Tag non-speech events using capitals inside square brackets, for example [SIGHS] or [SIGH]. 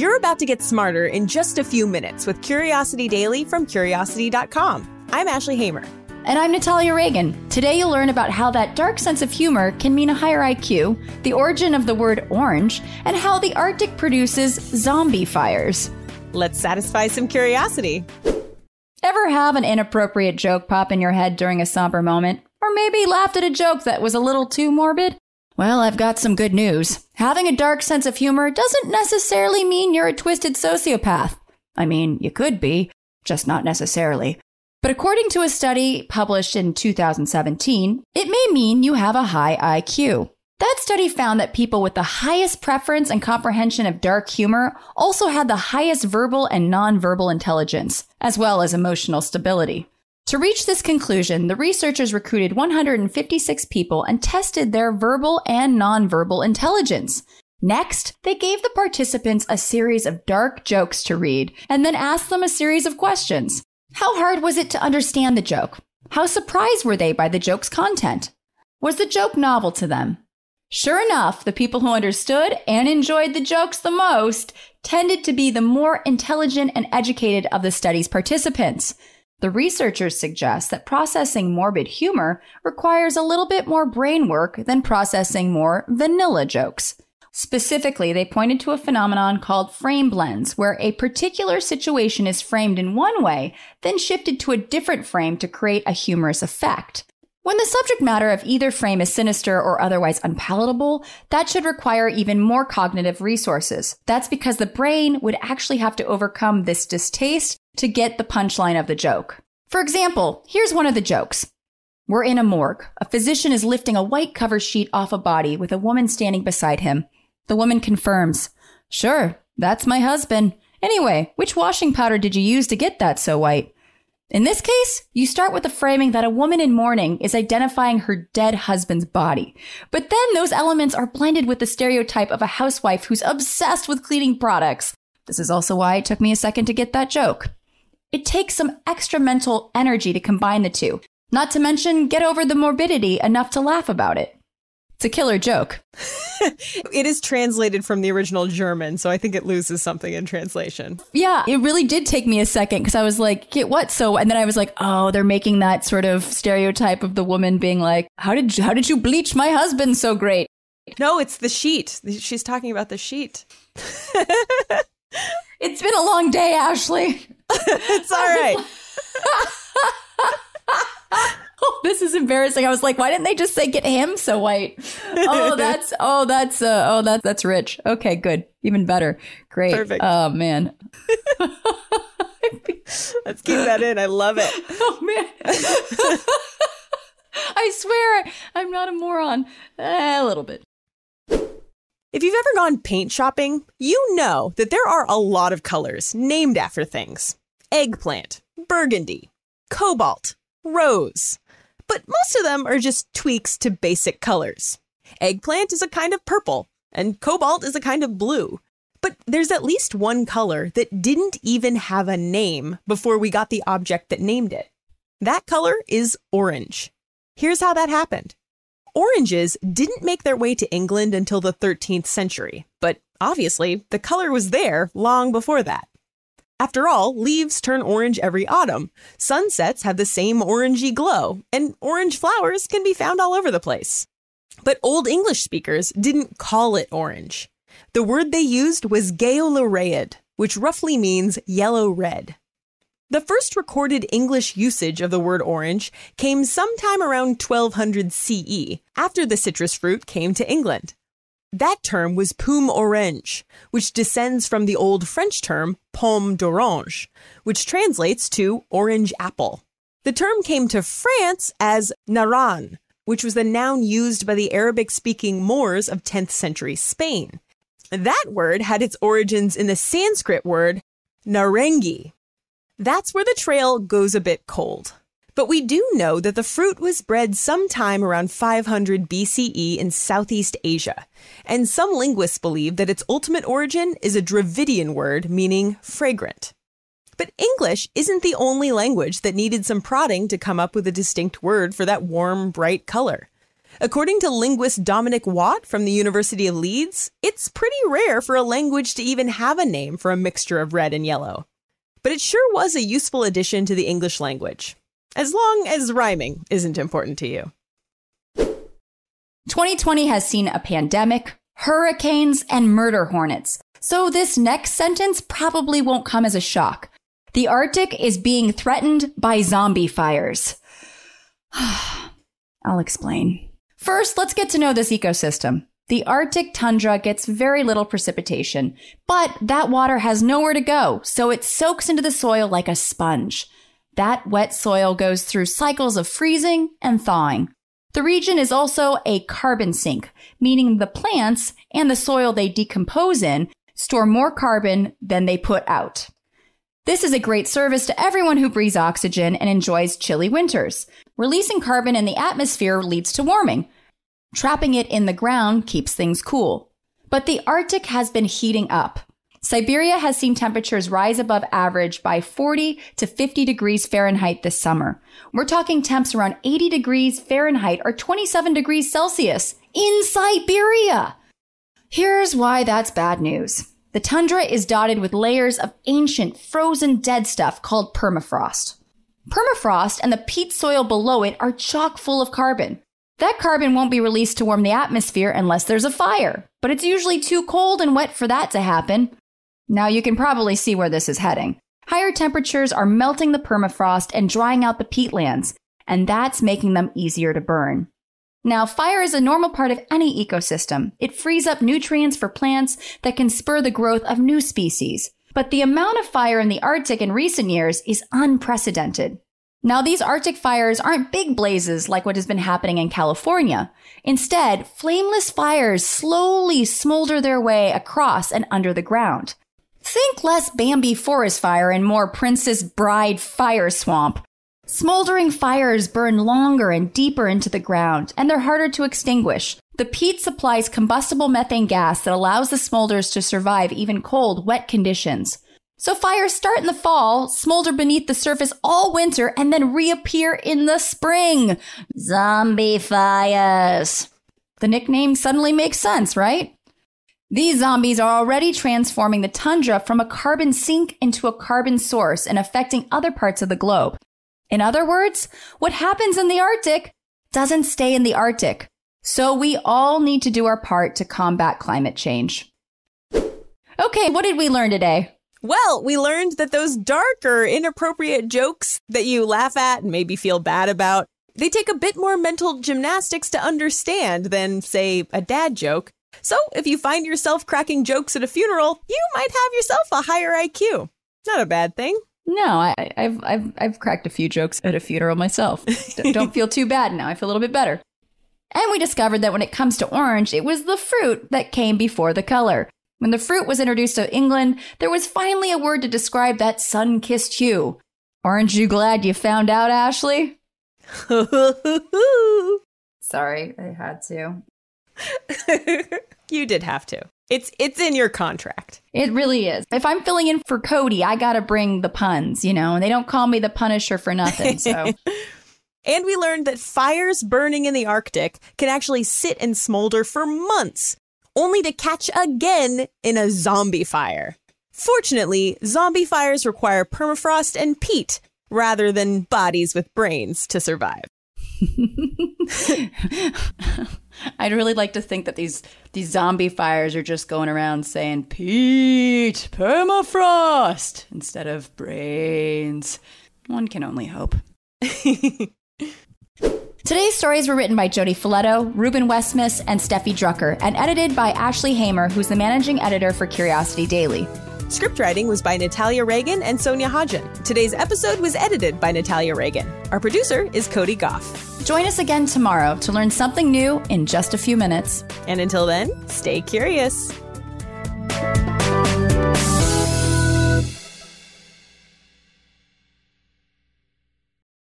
You're about to get smarter in just a few minutes with Curiosity Daily from Curiosity.com. I'm Ashley Hamer. And I'm Natalia Reagan. Today you'll learn about how that dark sense of humor can mean a higher IQ, the origin of the word orange, and how the Arctic produces zombie fires. Let's satisfy some curiosity. Ever have an inappropriate joke pop in your head during a somber moment? Or maybe laughed at a joke that was a little too morbid? Well, I've got some good news. Having a dark sense of humor doesn't necessarily mean you're a twisted sociopath. I mean, you could be, just not necessarily. But according to a study published in 2017, it may mean you have a high IQ. That study found that people with the highest preference and comprehension of dark humor also had the highest verbal and nonverbal intelligence, as well as emotional stability. To reach this conclusion, the researchers recruited 156 people and tested their verbal and nonverbal intelligence. Next, they gave the participants a series of dark jokes to read and then asked them a series of questions. How hard was it to understand the joke? How surprised were they by the joke's content? Was the joke novel to them? Sure enough, the people who understood and enjoyed the jokes the most tended to be the more intelligent and educated of the study's participants. The researchers suggest that processing morbid humor requires a little bit more brain work than processing more vanilla jokes. Specifically, they pointed to a phenomenon called frame blends, where a particular situation is framed in one way, then shifted to a different frame to create a humorous effect. When the subject matter of either frame is sinister or otherwise unpalatable, that should require even more cognitive resources. That's because the brain would actually have to overcome this distaste to get the punchline of the joke. For example, here's one of the jokes. We're in a morgue. A physician is lifting a white cover sheet off a body with a woman standing beside him. The woman confirms, Sure, that's my husband. Anyway, which washing powder did you use to get that so white? In this case, you start with the framing that a woman in mourning is identifying her dead husband's body. But then those elements are blended with the stereotype of a housewife who's obsessed with cleaning products. This is also why it took me a second to get that joke. It takes some extra mental energy to combine the two, not to mention get over the morbidity enough to laugh about it. It's a killer joke. [LAUGHS] it is translated from the original German, so I think it loses something in translation. Yeah, it really did take me a second because I was like, "Get what?" So, and then I was like, "Oh, they're making that sort of stereotype of the woman being like, "How did you, how did you bleach my husband so great?" No, it's the sheet. She's talking about the sheet. [LAUGHS] it's been a long day, Ashley. [LAUGHS] it's all right. [LAUGHS] oh, this is embarrassing. I was like, why didn't they just say get him so white? Oh, [LAUGHS] that's oh, that's uh, oh, that that's rich. Okay, good, even better, great. Perfect. Oh man. Let's keep that in. I love it. Oh man. I swear I'm not a moron. Eh, a little bit. If you've ever gone paint shopping, you know that there are a lot of colors named after things eggplant, burgundy, cobalt, rose. But most of them are just tweaks to basic colors. Eggplant is a kind of purple, and cobalt is a kind of blue. But there's at least one color that didn't even have a name before we got the object that named it. That color is orange. Here's how that happened. Oranges didn't make their way to England until the 13th century, but obviously the color was there long before that. After all, leaves turn orange every autumn. Sunsets have the same orangey glow, and orange flowers can be found all over the place. But Old English speakers didn't call it orange. The word they used was geoluread, which roughly means yellow red. The first recorded English usage of the word orange came sometime around 1200 CE, after the citrus fruit came to England. That term was pomme orange, which descends from the old French term pomme d'orange, which translates to orange apple. The term came to France as naran, which was the noun used by the Arabic speaking Moors of 10th century Spain. That word had its origins in the Sanskrit word narangi. That's where the trail goes a bit cold. But we do know that the fruit was bred sometime around 500 BCE in Southeast Asia, and some linguists believe that its ultimate origin is a Dravidian word meaning fragrant. But English isn't the only language that needed some prodding to come up with a distinct word for that warm, bright color. According to linguist Dominic Watt from the University of Leeds, it's pretty rare for a language to even have a name for a mixture of red and yellow. But it sure was a useful addition to the English language, as long as rhyming isn't important to you. 2020 has seen a pandemic, hurricanes, and murder hornets. So this next sentence probably won't come as a shock. The Arctic is being threatened by zombie fires. [SIGHS] I'll explain. First, let's get to know this ecosystem. The Arctic tundra gets very little precipitation, but that water has nowhere to go, so it soaks into the soil like a sponge. That wet soil goes through cycles of freezing and thawing. The region is also a carbon sink, meaning the plants and the soil they decompose in store more carbon than they put out. This is a great service to everyone who breathes oxygen and enjoys chilly winters. Releasing carbon in the atmosphere leads to warming. Trapping it in the ground keeps things cool. But the Arctic has been heating up. Siberia has seen temperatures rise above average by 40 to 50 degrees Fahrenheit this summer. We're talking temps around 80 degrees Fahrenheit or 27 degrees Celsius in Siberia. Here's why that's bad news. The tundra is dotted with layers of ancient, frozen dead stuff called permafrost. Permafrost and the peat soil below it are chock full of carbon. That carbon won't be released to warm the atmosphere unless there's a fire, but it's usually too cold and wet for that to happen. Now you can probably see where this is heading. Higher temperatures are melting the permafrost and drying out the peatlands, and that's making them easier to burn. Now, fire is a normal part of any ecosystem. It frees up nutrients for plants that can spur the growth of new species. But the amount of fire in the Arctic in recent years is unprecedented. Now, these Arctic fires aren't big blazes like what has been happening in California. Instead, flameless fires slowly smolder their way across and under the ground. Think less Bambi forest fire and more Princess Bride fire swamp. Smoldering fires burn longer and deeper into the ground, and they're harder to extinguish. The peat supplies combustible methane gas that allows the smolders to survive even cold, wet conditions. So fires start in the fall, smolder beneath the surface all winter, and then reappear in the spring. Zombie fires. The nickname suddenly makes sense, right? These zombies are already transforming the tundra from a carbon sink into a carbon source and affecting other parts of the globe. In other words, what happens in the Arctic doesn't stay in the Arctic. So we all need to do our part to combat climate change. Okay, what did we learn today? Well, we learned that those darker, inappropriate jokes that you laugh at and maybe feel bad about, they take a bit more mental gymnastics to understand than, say, a dad joke. So if you find yourself cracking jokes at a funeral, you might have yourself a higher IQ. Not a bad thing. No, I, have I've I've cracked a few jokes at a funeral myself. Don't [LAUGHS] feel too bad now. I feel a little bit better. And we discovered that when it comes to orange, it was the fruit that came before the color. When the fruit was introduced to England, there was finally a word to describe that sun-kissed hue. Aren't you glad you found out, Ashley? [LAUGHS] Sorry, I had to. [LAUGHS] you did have to. It's it's in your contract. It really is. If I'm filling in for Cody, I got to bring the puns, you know, and they don't call me the Punisher for nothing. So [LAUGHS] And we learned that fires burning in the Arctic can actually sit and smolder for months, only to catch again in a zombie fire. Fortunately, zombie fires require permafrost and peat rather than bodies with brains to survive. [LAUGHS] I'd really like to think that these these zombie fires are just going around saying peat, permafrost instead of brains. One can only hope. [LAUGHS] Today's stories were written by Jody Faletto, Reuben Westmaas, and Steffi Drucker, and edited by Ashley Hamer, who's the managing editor for Curiosity Daily. Script writing was by Natalia Reagan and Sonia Hodgen. Today's episode was edited by Natalia Reagan. Our producer is Cody Gough. Join us again tomorrow to learn something new in just a few minutes. And until then, stay curious.